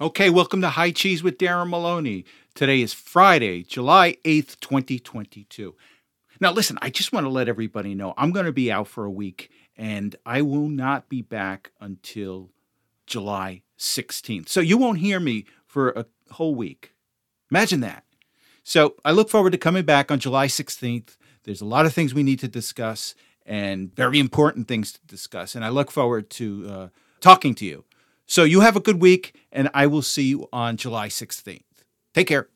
Okay, welcome to High Cheese with Darren Maloney. Today is Friday, July 8th, 2022. Now, listen, I just want to let everybody know I'm going to be out for a week and I will not be back until July 16th. So you won't hear me for a whole week. Imagine that. So I look forward to coming back on July 16th. There's a lot of things we need to discuss and very important things to discuss. And I look forward to uh, talking to you. So you have a good week, and I will see you on July 16th. Take care.